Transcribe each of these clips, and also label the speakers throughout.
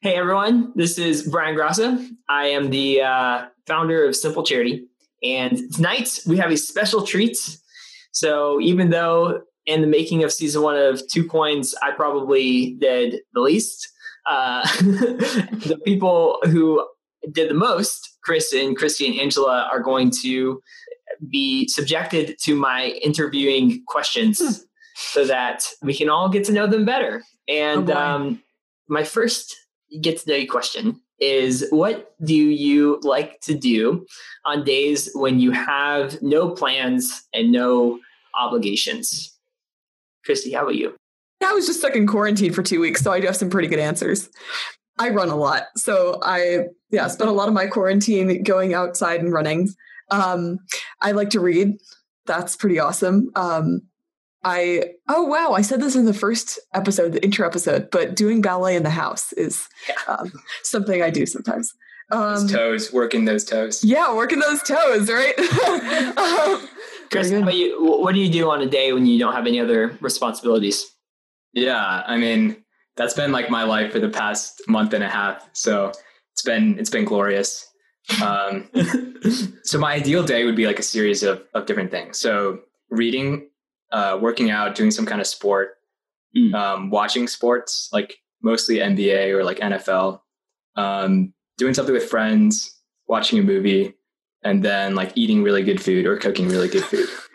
Speaker 1: Hey everyone, this is Brian Grassa. I am the uh, founder of Simple Charity, and tonight we have a special treat. So even though in the making of season one of Two Coins, I probably did the least, uh, the people who did the most, Chris and Christy and Angela, are going to be subjected to my interviewing questions hmm. so that we can all get to know them better. And oh um, my first get to know you question is what do you like to do on days when you have no plans and no obligations? Christy, how about you?
Speaker 2: I was just stuck in quarantine for two weeks, so I do have some pretty good answers. I run a lot. So I, yeah, spent a lot of my quarantine going outside and running. Um, I like to read. That's pretty awesome. Um, I oh wow, I said this in the first episode, the intro episode, but doing ballet in the house is um, something I do sometimes.
Speaker 3: Um, toes, working those toes.
Speaker 2: Yeah, working those toes, right?
Speaker 1: um, Chris, what, you, what do you do on a day when you don't have any other responsibilities?
Speaker 3: Yeah, I mean that's been like my life for the past month and a half. So it's been it's been glorious. Um, so my ideal day would be like a series of of different things. So reading uh, working out, doing some kind of sport, mm. um, watching sports like mostly NBA or like NFL, um, doing something with friends, watching a movie, and then like eating really good food or cooking really good food.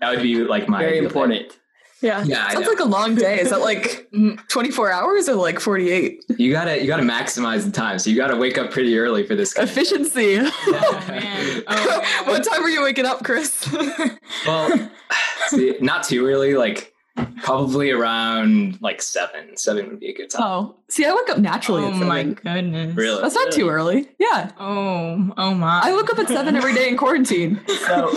Speaker 3: that would be like my
Speaker 1: very important. Thing.
Speaker 2: Yeah. Yeah. Sounds like a long day. Is that like 24 hours or like 48?
Speaker 3: You gotta you gotta maximize the time. So you gotta wake up pretty early for this.
Speaker 2: Game. Efficiency. Oh man. Oh, man. what time are you waking up, Chris?
Speaker 3: well, see, not too early, like probably around like seven. Seven would be a good time.
Speaker 2: Oh. See, I wake up naturally.
Speaker 4: Oh my goodness.
Speaker 3: Really?
Speaker 2: That's not too early. Yeah.
Speaker 4: Oh, oh my.
Speaker 2: I wake up at seven every day in quarantine. So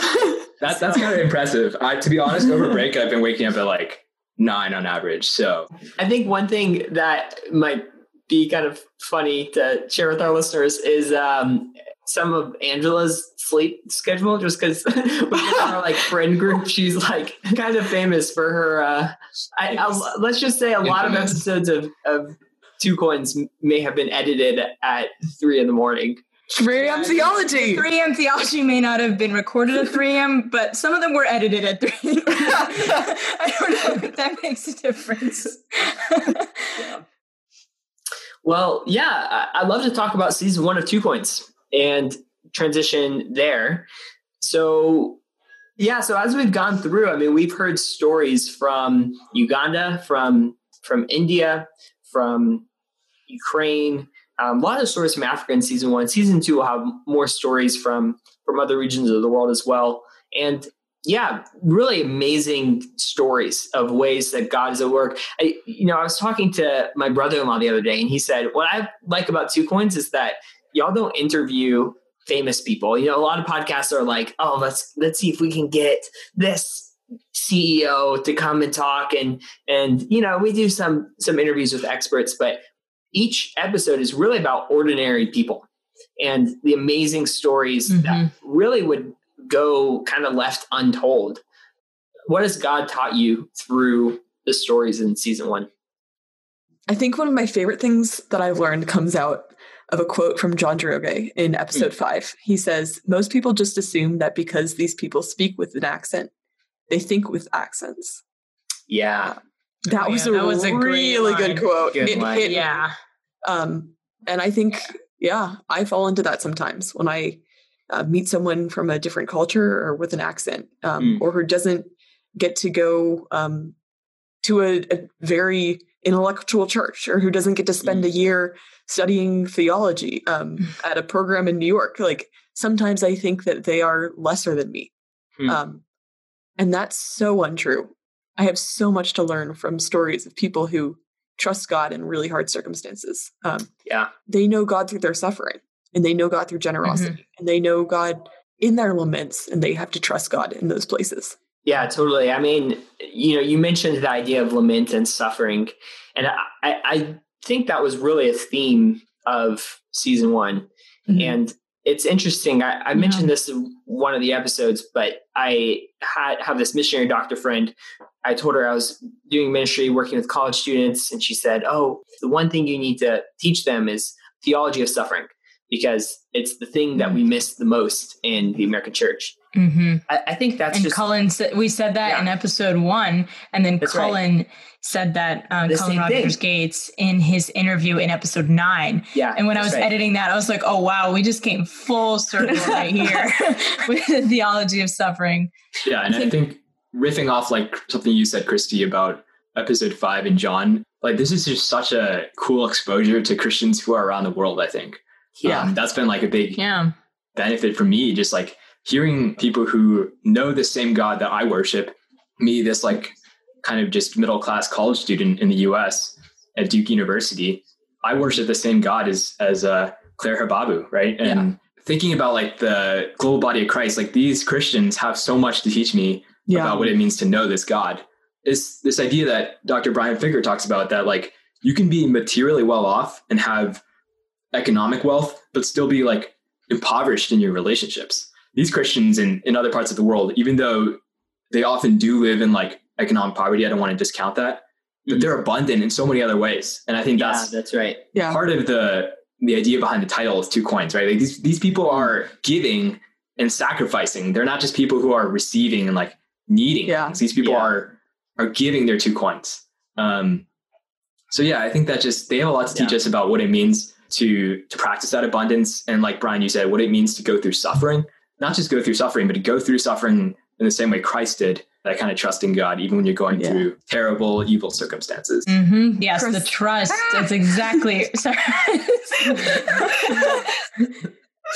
Speaker 3: that's that's kind of impressive. I, to be honest, over break, I've been waking up at like nine on average. So
Speaker 1: I think one thing that might be kind of funny to share with our listeners is um, some of Angela's sleep schedule, just because within our like friend group, she's like kind of famous for her. Uh, I, I, let's just say a lot of episodes of, of Two Coins may have been edited at three in the morning.
Speaker 2: 3 a.m. theology.
Speaker 4: 3 a.m. theology may not have been recorded at 3 a.m., but some of them were edited at 3 I don't know if that makes a difference.
Speaker 1: yeah. Well, yeah, I'd love to talk about season one of Two Coins and transition there. So, yeah, so as we've gone through, I mean, we've heard stories from Uganda, from from India, from Ukraine, um, a lot of stories from Africa in season one. Season two will have more stories from from other regions of the world as well. And yeah, really amazing stories of ways that God is at work. I, you know, I was talking to my brother-in-law the other day, and he said, "What I like about Two Coins is that y'all don't interview famous people. You know, a lot of podcasts are like, oh, let's let's see if we can get this CEO to come and talk and and you know we do some some interviews with experts but each episode is really about ordinary people and the amazing stories mm-hmm. that really would go kind of left untold. What has God taught you through the stories in season one?
Speaker 2: I think one of my favorite things that I've learned comes out of a quote from John Droge in episode mm. five. He says, Most people just assume that because these people speak with an accent, they think with accents.
Speaker 1: Yeah.
Speaker 2: That, oh, was, yeah, a that was a really good quote.
Speaker 4: Good it, it,
Speaker 2: yeah. Um, and I think, yeah, I fall into that sometimes when I uh, meet someone from a different culture or with an accent, um, mm. or who doesn't get to go um, to a, a, very intellectual church, or who doesn't get to spend mm. a year studying theology um, at a program in New York. Like sometimes I think that they are lesser than me. Mm. and that's so untrue. I have so much to learn from stories of people who trust God in really hard circumstances. Um,
Speaker 1: yeah.
Speaker 2: They know God through their suffering and they know God through generosity mm-hmm. and they know God in their laments and they have to trust God in those places.
Speaker 1: Yeah, totally. I mean, you know, you mentioned the idea of lament and suffering. And I, I think that was really a theme of season one. Mm-hmm. And it's interesting. I, I mentioned this in one of the episodes, but I had have this missionary doctor friend. I told her I was doing ministry, working with college students, and she said, "Oh, the one thing you need to teach them is theology of suffering." because it's the thing that we mm. miss the most in the American church.
Speaker 4: Mm-hmm.
Speaker 1: I, I, think that's
Speaker 4: and
Speaker 1: just,
Speaker 4: Cullen said we said that yeah. in episode one, and then that's Cullen right. said that uh, Cullen Rogers thing. Gates in his interview in episode nine.
Speaker 1: Yeah,
Speaker 4: and when I was right. editing that, I was like, "Oh wow, we just came full circle right here with the theology of suffering."
Speaker 3: Yeah, and I think, I think riffing off like something you said, Christy, about episode five and John, like this is just such a cool exposure to Christians who are around the world. I think
Speaker 1: yeah. Um,
Speaker 3: that's been like a big
Speaker 4: yeah.
Speaker 3: benefit for me. Just like hearing people who know the same God that I worship, me, this like kind of just middle class college student in the US at Duke University, I worship the same God as, as uh, Claire Hababu, right? And yeah. thinking about like the global body of Christ, like these Christians have so much to teach me yeah. about what it means to know this God. Is this idea that Dr. Brian Fikkert talks about that like you can be materially well off and have economic wealth, but still be like impoverished in your relationships. These Christians in, in other parts of the world, even though they often do live in like economic poverty, I don't want to discount that, but mm-hmm. they're abundant in so many other ways. And I think that's
Speaker 1: yeah, that's right.
Speaker 2: Yeah.
Speaker 3: Part of the the idea behind the title is two coins, right? Like these these people are giving and sacrificing. They're not just people who are receiving and like needing.
Speaker 2: Yeah.
Speaker 3: These people yeah. are are giving their two coins. Um, so yeah, I think that just they have a lot to teach yeah. us about what it means to to practice that abundance and like Brian you said what it means to go through suffering not just go through suffering but to go through suffering in the same way Christ did that kind of trust in God even when you're going yeah. through terrible evil circumstances
Speaker 4: mm-hmm. yes Chris. the trust that's exactly sorry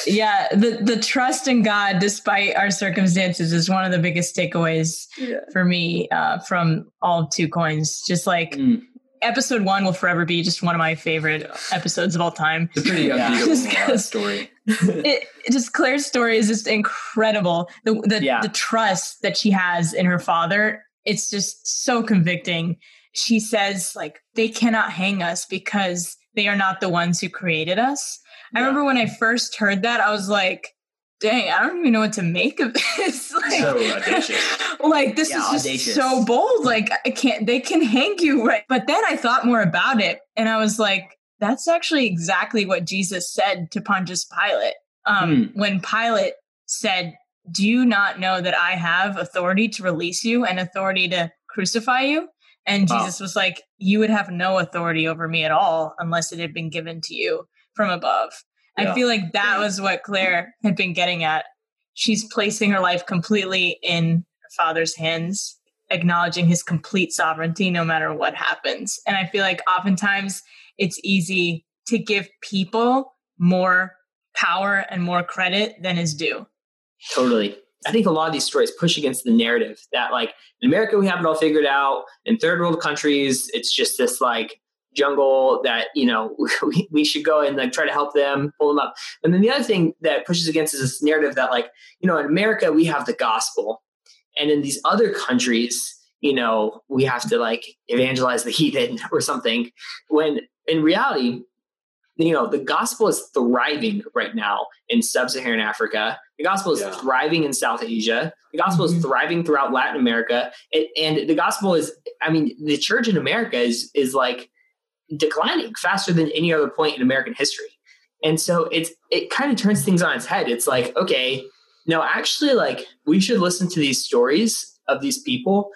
Speaker 4: yeah the the trust in God despite our circumstances is one of the biggest takeaways yeah. for me uh, from all two coins just like mm episode one will forever be just one of my favorite episodes of all time.
Speaker 3: It's a pretty unbeatable story.
Speaker 4: it, just Claire's story is just incredible. The the, yeah. the trust that she has in her father, it's just so convicting. She says like they cannot hang us because they are not the ones who created us. Yeah. I remember when I first heard that, I was like, dang, I don't even know what to make of this.
Speaker 3: like, so audacious.
Speaker 4: like this yeah, is just audacious. so bold. Like I can't, they can hang you right. But then I thought more about it, and I was like, that's actually exactly what Jesus said to Pontius Pilate. Um, hmm. When Pilate said, "Do you not know that I have authority to release you and authority to crucify you?" And wow. Jesus was like, "You would have no authority over me at all unless it had been given to you from above." Yeah. I feel like that was what Claire had been getting at. She's placing her life completely in her father's hands, acknowledging his complete sovereignty no matter what happens. And I feel like oftentimes it's easy to give people more power and more credit than is due.
Speaker 1: Totally. I think a lot of these stories push against the narrative that, like, in America, we have it all figured out. In third world countries, it's just this, like, jungle that you know we, we should go and like try to help them pull them up and then the other thing that pushes against is this narrative that like you know in america we have the gospel and in these other countries you know we have to like evangelize the heathen or something when in reality you know the gospel is thriving right now in sub-saharan africa the gospel is yeah. thriving in south asia the gospel mm-hmm. is thriving throughout latin america it, and the gospel is i mean the church in america is is like declining faster than any other point in American history. And so it's it kind of turns things on its head. It's like, okay, no, actually like we should listen to these stories of these people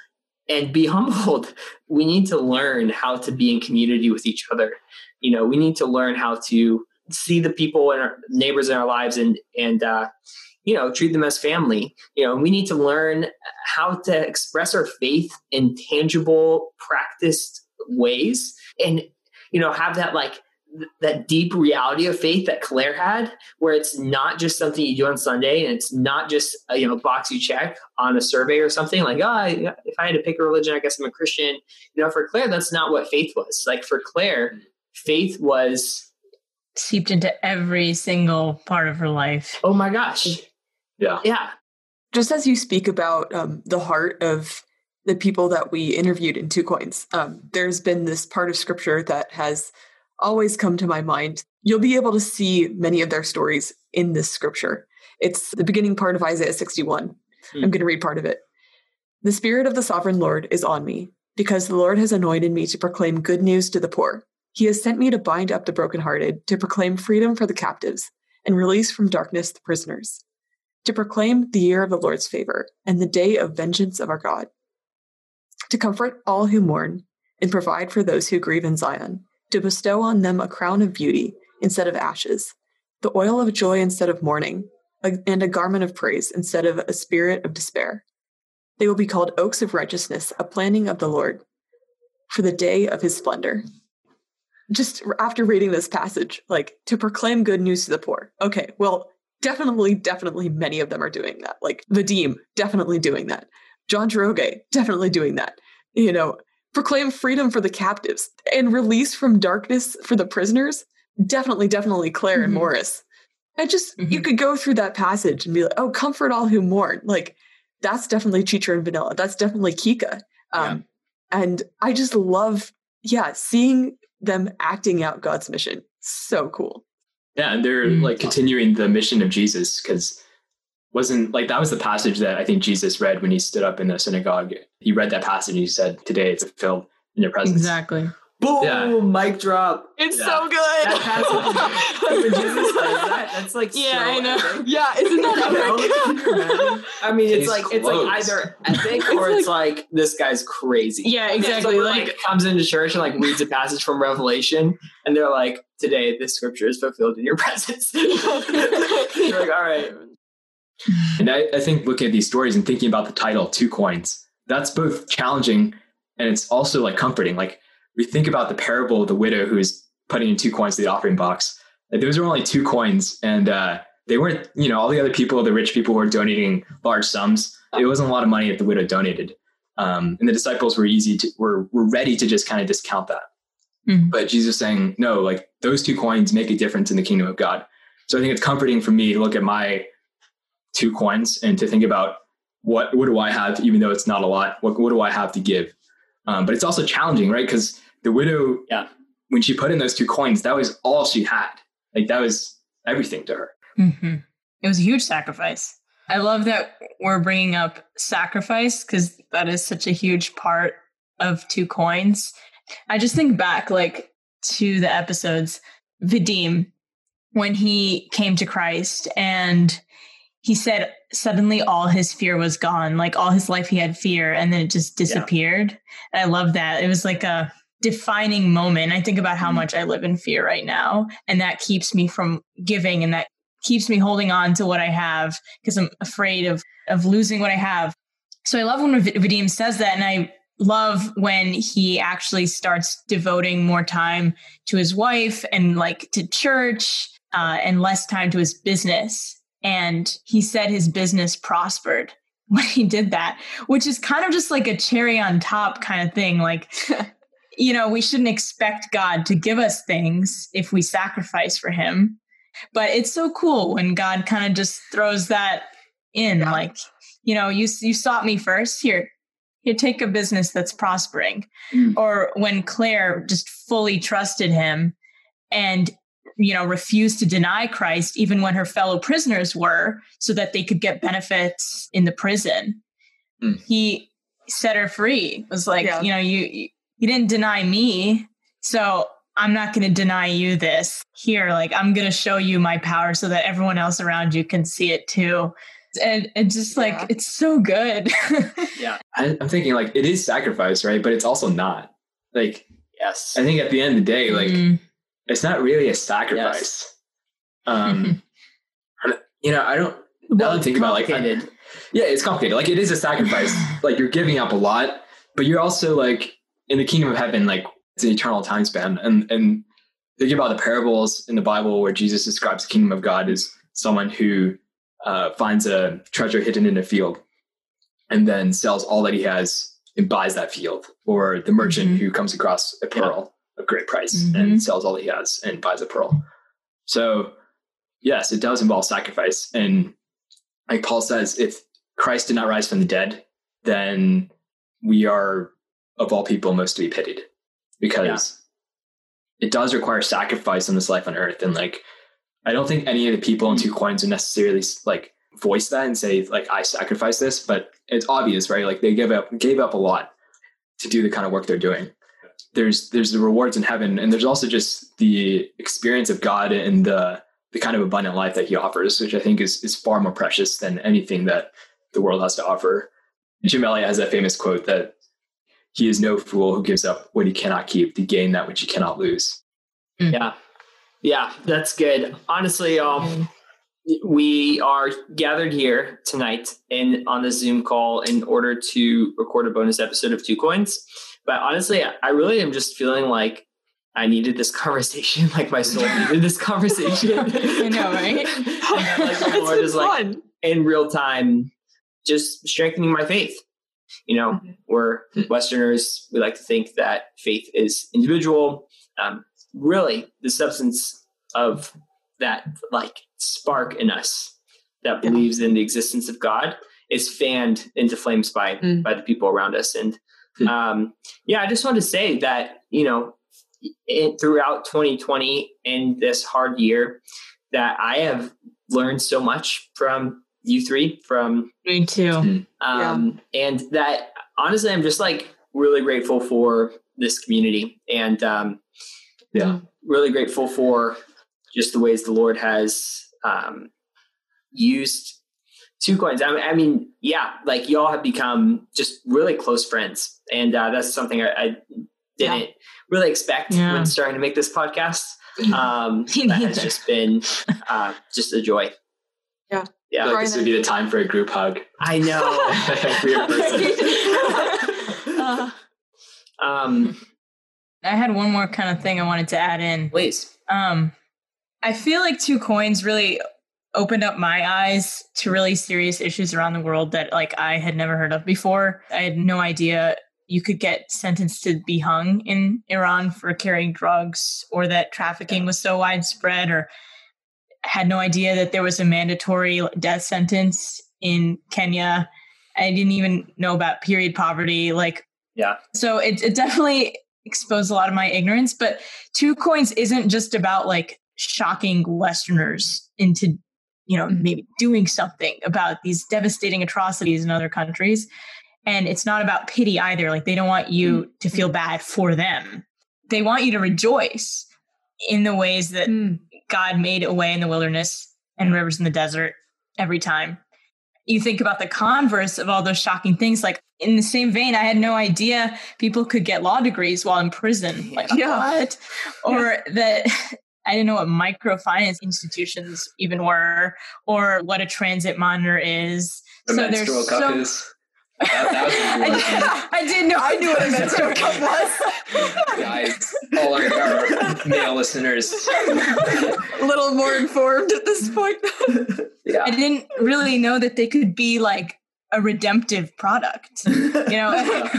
Speaker 1: and be humbled. We need to learn how to be in community with each other. You know, we need to learn how to see the people and our neighbors in our lives and and uh, you know treat them as family. You know, we need to learn how to express our faith in tangible, practiced ways. And you know, have that like that deep reality of faith that Claire had, where it's not just something you do on Sunday and it's not just a you know box you check on a survey or something like oh if I had to pick a religion I guess I'm a Christian. You know, for Claire that's not what faith was. Like for Claire, faith was
Speaker 4: seeped into every single part of her life.
Speaker 1: Oh my gosh,
Speaker 3: yeah,
Speaker 1: yeah.
Speaker 2: Just as you speak about um, the heart of the people that we interviewed in Two Coins, um, there's been this part of scripture that has always come to my mind. You'll be able to see many of their stories in this scripture. It's the beginning part of Isaiah 61. Hmm. I'm going to read part of it. The Spirit of the Sovereign Lord is on me, because the Lord has anointed me to proclaim good news to the poor. He has sent me to bind up the brokenhearted, to proclaim freedom for the captives, and release from darkness the prisoners, to proclaim the year of the Lord's favor and the day of vengeance of our God, to comfort all who mourn and provide for those who grieve in Zion, to bestow on them a crown of beauty instead of ashes, the oil of joy instead of mourning, and a garment of praise instead of a spirit of despair. They will be called oaks of righteousness, a planting of the Lord for the day of his splendor. Just after reading this passage, like to proclaim good news to the poor. Okay, well, definitely, definitely many of them are doing that. Like Vadim, definitely doing that. John Droge, definitely doing that. You know, proclaim freedom for the captives and release from darkness for the prisoners. Definitely, definitely Claire mm-hmm. and Morris. I just, mm-hmm. you could go through that passage and be like, oh, comfort all who mourn. Like, that's definitely Chicha and Vanilla. That's definitely Kika. Um, yeah. And I just love, yeah, seeing them acting out God's mission. So cool.
Speaker 3: Yeah, and they're mm-hmm. like continuing the mission of Jesus because wasn't like that was the passage that I think Jesus read when he stood up in the synagogue. He read that passage and he said, Today it's fulfilled in your presence.
Speaker 4: Exactly.
Speaker 1: Boom! Yeah. Mic drop.
Speaker 2: It's yeah. so good. That passage,
Speaker 1: when Jesus says that, that's like
Speaker 2: yeah,
Speaker 1: so
Speaker 2: I know. Epic. Yeah, isn't that
Speaker 1: epic? I mean, it's like it's like either epic or it's like this guy's crazy.
Speaker 2: Yeah, exactly.
Speaker 1: like, like comes into church and like reads a passage from Revelation, and they're like, "Today, this scripture is fulfilled in your presence." You're like, all right.
Speaker 3: And I, I think looking at these stories and thinking about the title, two coins, that's both challenging and it's also like comforting. Like we think about the parable of the widow who is putting in two coins to the offering box. Like those are only two coins, and uh, they weren't. You know, all the other people, the rich people, who were donating large sums. It wasn't a lot of money that the widow donated, um, and the disciples were easy to were were ready to just kind of discount that. Mm-hmm. But Jesus saying, no, like those two coins make a difference in the kingdom of God. So I think it's comforting for me to look at my two coins and to think about what what do I have, even though it's not a lot. What what do I have to give? Um, but it's also challenging, right? Because the widow, yeah, when she put in those two coins, that was all she had. Like that was everything to her.
Speaker 4: Mm-hmm. It was a huge sacrifice. I love that we're bringing up sacrifice because that is such a huge part of two coins. I just think back like to the episodes, Vadim, when he came to Christ and he said suddenly all his fear was gone. Like all his life he had fear and then it just disappeared. Yeah. I love that. It was like a defining moment. I think about how mm-hmm. much I live in fear right now, and that keeps me from giving, and that keeps me holding on to what I have because I'm afraid of of losing what I have. So I love when Vadim says that, and I love when he actually starts devoting more time to his wife and like to church uh, and less time to his business. And he said his business prospered when he did that, which is kind of just like a cherry on top kind of thing. Like you know, we shouldn't expect God to give us things if we sacrifice for him. But it's so cool when God kind of just throws that in yeah. like, you know, you you sought me first, here. You take a business that's prospering. Mm. Or when Claire just fully trusted him and you know refused to deny Christ even when her fellow prisoners were so that they could get benefits in the prison. Mm. He set her free. It was like, yeah. you know, you you didn't deny me. So I'm not going to deny you this here. Like, I'm going to show you my power so that everyone else around you can see it too. And it's just like, yeah. it's so good.
Speaker 3: yeah. I, I'm thinking, like, it is sacrifice, right? But it's also not. Like,
Speaker 1: yes.
Speaker 3: I think at the end of the day, like, mm. It's not really a sacrifice. Yes. Um, you know, I don't, now well, think about like, I, yeah, it's complicated. Like, it is a sacrifice. like, you're giving up a lot, but you're also like, in the kingdom of heaven, like it's an eternal time span. And and think about the parables in the Bible where Jesus describes the kingdom of God as someone who uh, finds a treasure hidden in a field and then sells all that he has and buys that field, or the merchant mm-hmm. who comes across a pearl of great price mm-hmm. and sells all he has and buys a pearl. So, yes, it does involve sacrifice. And like Paul says, if Christ did not rise from the dead, then we are of all people most to be pitied because yeah. it does require sacrifice in this life on earth and like I don't think any of the people in two coins would necessarily like voice that and say like I sacrifice this, but it's obvious, right? Like they give up gave up a lot to do the kind of work they're doing. There's there's the rewards in heaven, and there's also just the experience of God and the the kind of abundant life that He offers, which I think is is far more precious than anything that the world has to offer. Jim Elliot has that famous quote that he is no fool who gives up what he cannot keep to gain that which he cannot lose.
Speaker 1: Mm. Yeah. Yeah, that's good. Honestly, um, we are gathered here tonight in on the Zoom call in order to record a bonus episode of Two Coins. But honestly, I really am just feeling like I needed this conversation. Like my soul needed this conversation.
Speaker 4: I know, right?
Speaker 1: like the Lord is like in real time, just strengthening my faith. You know, mm-hmm. we're Westerners. We like to think that faith is individual. Um, really, the substance of that like spark in us that yeah. believes in the existence of God is fanned into flames by mm. by the people around us. And hmm. Um, yeah, I just want to say that you know, it, throughout 2020 and this hard year, that I have learned so much from you three. From
Speaker 4: me too. Hmm.
Speaker 1: Um, yeah. And that honestly, I'm just like really grateful for this community, and um, yeah, really grateful for just the ways the Lord has um, used two coins. I, I, mean, yeah, like y'all have become just really close friends, and uh, that's something I, I didn't yeah. really expect yeah. when starting to make this podcast. Um, that has just been uh, just a joy.
Speaker 2: Yeah.
Speaker 3: Yeah. Like this would be the time for a group hug.
Speaker 1: I know. uh,
Speaker 4: um, I had one more kind of thing I wanted to add in.
Speaker 1: Please.
Speaker 4: Um, I feel like Two Coins really opened up my eyes to really serious issues around the world that like I had never heard of before. I had no idea you could get sentenced to be hung in Iran for carrying drugs or that trafficking was so widespread or had no idea that there was a mandatory death sentence in Kenya. I didn't even know about period poverty like
Speaker 1: yeah.
Speaker 4: So it it definitely exposed a lot of my ignorance, but Two Coins isn't just about like shocking Westerners into, you know, maybe doing something about these devastating atrocities in other countries. And it's not about pity either. Like they don't want you mm. to feel bad for them. They want you to rejoice in the ways that mm. God made a way in the wilderness and rivers in the desert every time. You think about the converse of all those shocking things. Like in the same vein, I had no idea people could get law degrees while in prison. Like yeah. what? Or yeah. that I didn't know what microfinance institutions even were or what a transit monitor is.
Speaker 3: The so there's so, is.
Speaker 4: I, I, didn't know. I knew what a menstrual cup
Speaker 3: was. Guys, all our, male listeners,
Speaker 2: a little more informed at this point.
Speaker 4: yeah, I didn't really know that they could be like a redemptive product. You know,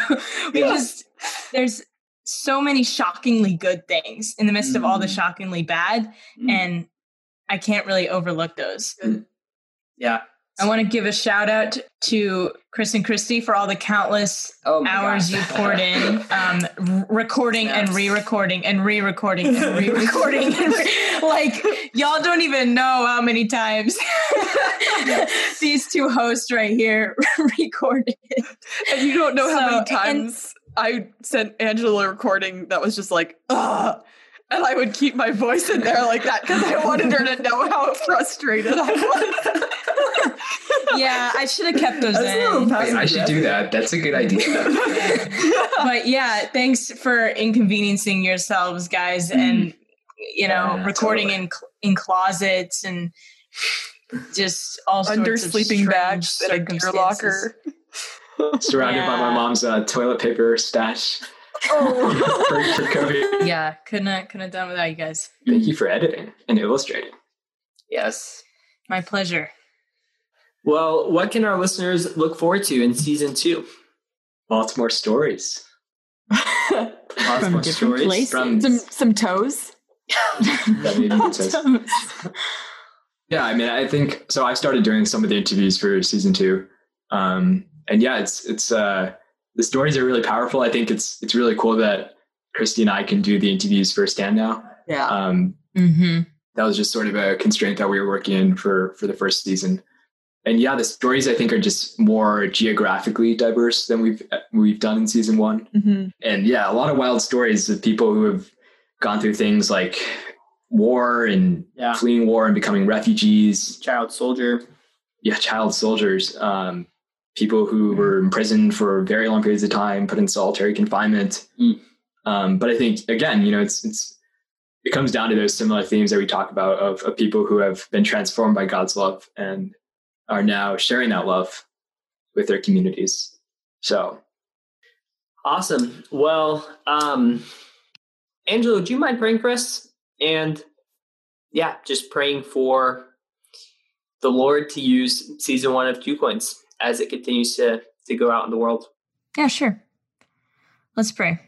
Speaker 4: we yeah. just there's so many shockingly good things in the midst mm. of all the mm. shockingly bad. Mm. And I can't really overlook those.
Speaker 1: Yeah.
Speaker 4: I want to give a shout out to Chris and Christy for all the countless oh hours you poured in, um, recording Snaps. and re-recording and re-recording and re-recording. and re- like y'all don't even know how many times yes. these two hosts right here recorded,
Speaker 2: and you don't know so, how many times I sent Angela a recording that was just like, ugh. And I would keep my voice in there like that because I wanted her to know how frustrated I was.
Speaker 4: yeah, I should have kept those in.
Speaker 3: I should do that. That's a good idea.
Speaker 4: but yeah, thanks for inconveniencing yourselves, guys, mm. and you know, yeah, recording totally. in in closets and just all
Speaker 2: under sleeping bags in a gear locker.
Speaker 3: surrounded yeah. by my mom's uh, toilet paper stash. Oh.
Speaker 4: for, for COVID. Yeah, couldn't have, couldn't have done without you guys.
Speaker 3: Thank you for editing and illustrating.
Speaker 1: Yes,
Speaker 4: my pleasure.
Speaker 1: Well, what can our listeners look forward to in season two?
Speaker 3: Lots more stories.
Speaker 2: Lots from more stories places. from some some toes.
Speaker 3: yeah, I mean, I think so. I started doing some of the interviews for season two, um, and yeah, it's it's uh, the stories are really powerful. I think it's it's really cool that Christy and I can do the interviews firsthand now.
Speaker 2: Yeah.
Speaker 3: Um, mm-hmm. that was just sort of a constraint that we were working in for for the first season. And yeah, the stories I think are just more geographically diverse than we've we've done in season one. Mm-hmm. And yeah, a lot of wild stories of people who have gone through things like war and yeah. fleeing war and becoming refugees,
Speaker 1: child soldier.
Speaker 3: Yeah, child soldiers. Um, people who were imprisoned for very long periods of time, put in solitary confinement. Mm. Um, but I think again, you know, it's it's it comes down to those similar themes that we talk about of, of people who have been transformed by God's love and are now sharing that love with their communities. So
Speaker 1: awesome. Well, um, Angela, do you mind praying for us? And yeah, just praying for the Lord to use season one of Two Coins as it continues to, to go out in the world.
Speaker 4: Yeah, sure. Let's pray.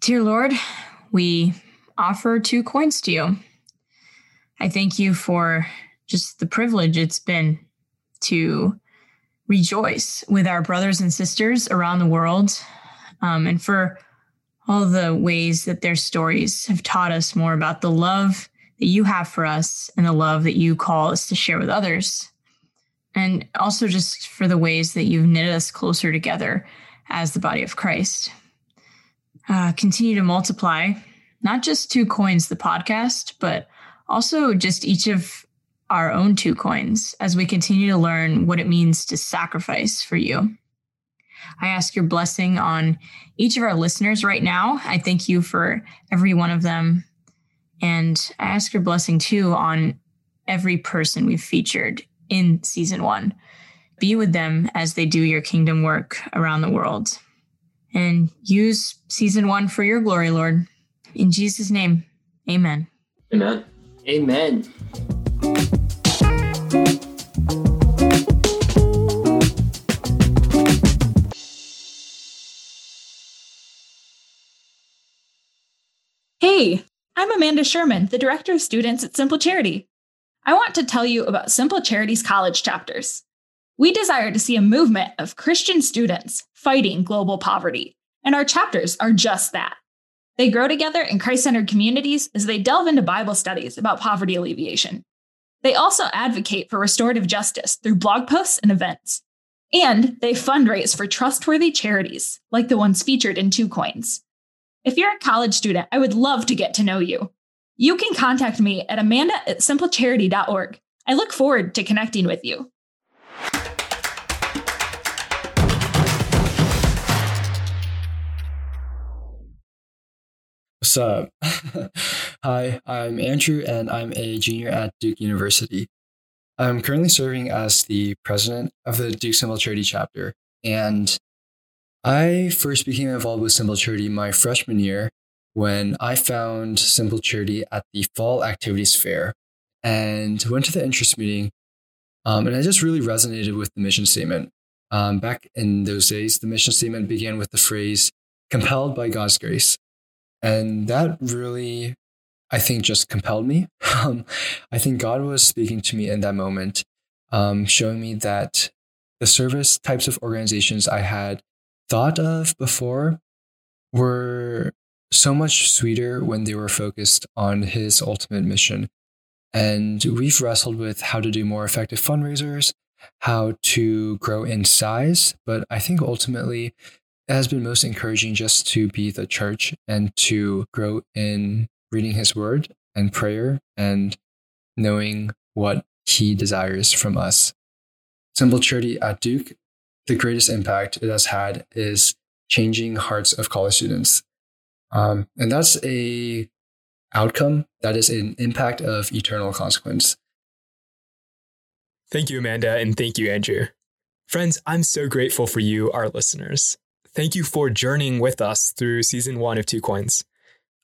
Speaker 4: Dear Lord, we offer two coins to you. I thank you for just the privilege it's been to rejoice with our brothers and sisters around the world um, and for all the ways that their stories have taught us more about the love that you have for us and the love that you call us to share with others. And also just for the ways that you've knitted us closer together as the body of Christ. Uh, continue to multiply not just two coins, the podcast, but also just each of our own two coins as we continue to learn what it means to sacrifice for you. I ask your blessing on each of our listeners right now. I thank you for every one of them. And I ask your blessing too on every person we've featured in season one. Be with them as they do your kingdom work around the world. And use season one for your glory, Lord. In Jesus' name, amen.
Speaker 3: Amen.
Speaker 1: Amen.
Speaker 5: Hey, I'm Amanda Sherman, the Director of Students at Simple Charity. I want to tell you about Simple Charities college chapters. We desire to see a movement of Christian students fighting global poverty, and our chapters are just that. They grow together in Christ centered communities as they delve into Bible studies about poverty alleviation. They also advocate for restorative justice through blog posts and events. And they fundraise for trustworthy charities, like the ones featured in Two Coins. If you're a college student, I would love to get to know you. You can contact me at amanda at simplecharity.org. I look forward to connecting with you.
Speaker 6: What's up? Hi, I'm Andrew and I'm a junior at Duke University. I'm currently serving as the president of the Duke Simple Charity chapter, and I first became involved with Simple Charity my freshman year when I found Simple Charity at the Fall Activities Fair and went to the interest meeting. Um, and I just really resonated with the mission statement. Um, back in those days, the mission statement began with the phrase, compelled by God's grace. And that really, I think, just compelled me. Um, I think God was speaking to me in that moment, um, showing me that the service types of organizations I had thought of before were so much sweeter when they were focused on his ultimate mission. And we've wrestled with how to do more effective fundraisers, how to grow in size. But I think ultimately it has been most encouraging just to be the church and to grow in reading his word and prayer and knowing what he desires from us. Simple Charity at Duke the greatest impact it has had is changing hearts of college students. Um, and that's a outcome that is an impact of eternal consequence.
Speaker 7: Thank you, Amanda, and thank you, Andrew. Friends, I'm so grateful for you, our listeners. Thank you for journeying with us through season one of Two Coins.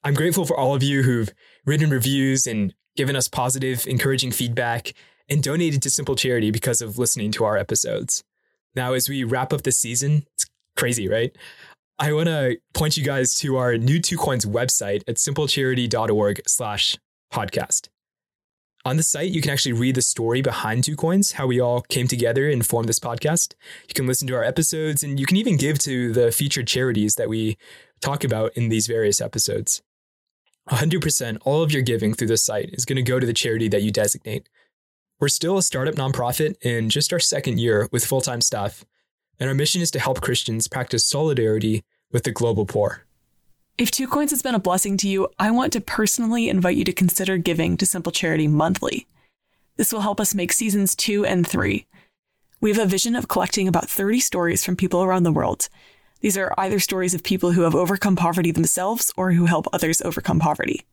Speaker 7: I'm grateful for all of you who've written reviews and given us positive, encouraging feedback and donated to Simple Charity because of listening to our episodes. Now, as we wrap up the season, it's crazy, right? I want to point you guys to our new Two Coins website at simplecharity.org slash podcast. On the site, you can actually read the story behind Two Coins, how we all came together and formed this podcast. You can listen to our episodes and you can even give to the featured charities that we talk about in these various episodes. 100% all of your giving through this site is going to go to the charity that you designate. We're still a startup nonprofit in just our second year with full time staff, and our mission is to help Christians practice solidarity with the global poor.
Speaker 2: If Two Coins has been a blessing to you, I want to personally invite you to consider giving to Simple Charity monthly. This will help us make seasons two and three. We have a vision of collecting about 30 stories from people around the world. These are either stories of people who have overcome poverty themselves or who help others overcome poverty.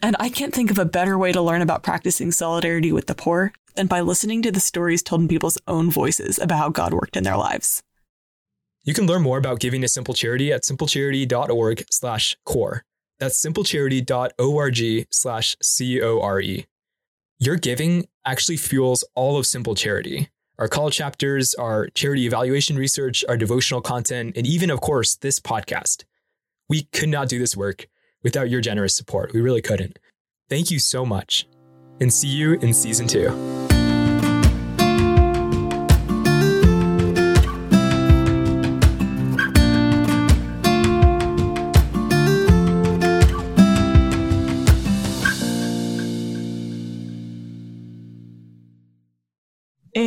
Speaker 2: And I can't think of a better way to learn about practicing solidarity with the poor than by listening to the stories told in people's own voices about how God worked in their lives.
Speaker 7: You can learn more about giving to Simple Charity at simplecharity.org slash core. That's simplecharity.org slash C-O-R-E. Your giving actually fuels all of Simple Charity. Our college chapters, our charity evaluation research, our devotional content, and even, of course, this podcast. We could not do this work without your generous support. We really couldn't. Thank you so much, and see you in season two.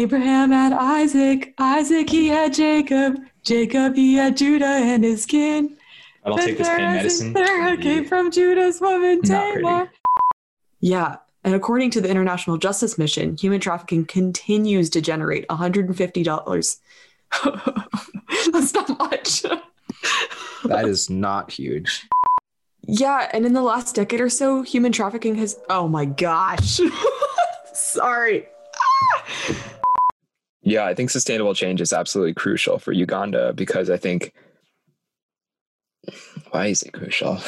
Speaker 2: Abraham had Isaac, Isaac he had Jacob, Jacob he had Judah and his kin.
Speaker 3: I don't take this pain medicine.
Speaker 2: Sarah came from Judah's woman Tamar. Yeah, and according to the International Justice Mission, human trafficking continues to generate $150. That's not much.
Speaker 3: that is not huge.
Speaker 2: Yeah, and in the last decade or so, human trafficking has. Oh my gosh. Sorry. Ah!
Speaker 3: Yeah, I think sustainable change is absolutely crucial for Uganda because I think why is it crucial?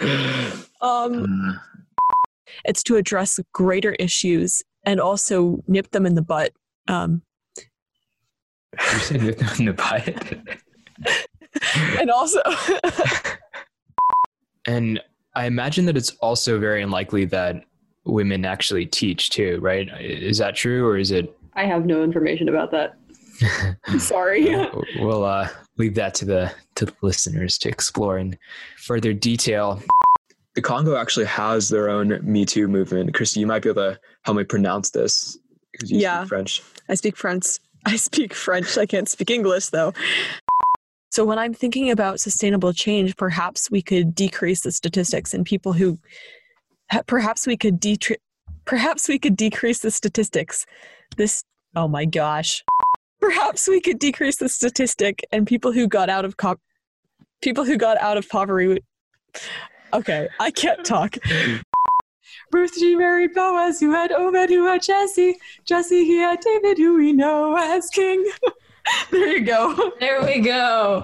Speaker 2: um, it's to address greater issues and also nip them in the butt. Um,
Speaker 3: you said nip them in the butt,
Speaker 2: and also,
Speaker 3: and I imagine that it's also very unlikely that women actually teach too, right? Is that true, or is it?
Speaker 2: I have no information about that. Sorry.
Speaker 3: we'll uh, leave that to the to the listeners to explore in further detail. The Congo actually has their own Me Too movement. Christy, you might be able to help me pronounce this because you
Speaker 2: yeah,
Speaker 3: speak French.
Speaker 2: I speak French. I speak French. I can't speak English though. So when I'm thinking about sustainable change, perhaps we could decrease the statistics and people who perhaps we could de- perhaps we could decrease the statistics. This oh my gosh. Perhaps we could decrease the statistic and people who got out of co- people who got out of poverty. Okay, I can't talk. Ruth, she married Boaz, who had Obed, who had Jesse. Jesse, he had David, who we know as king. there you go.
Speaker 4: There we go.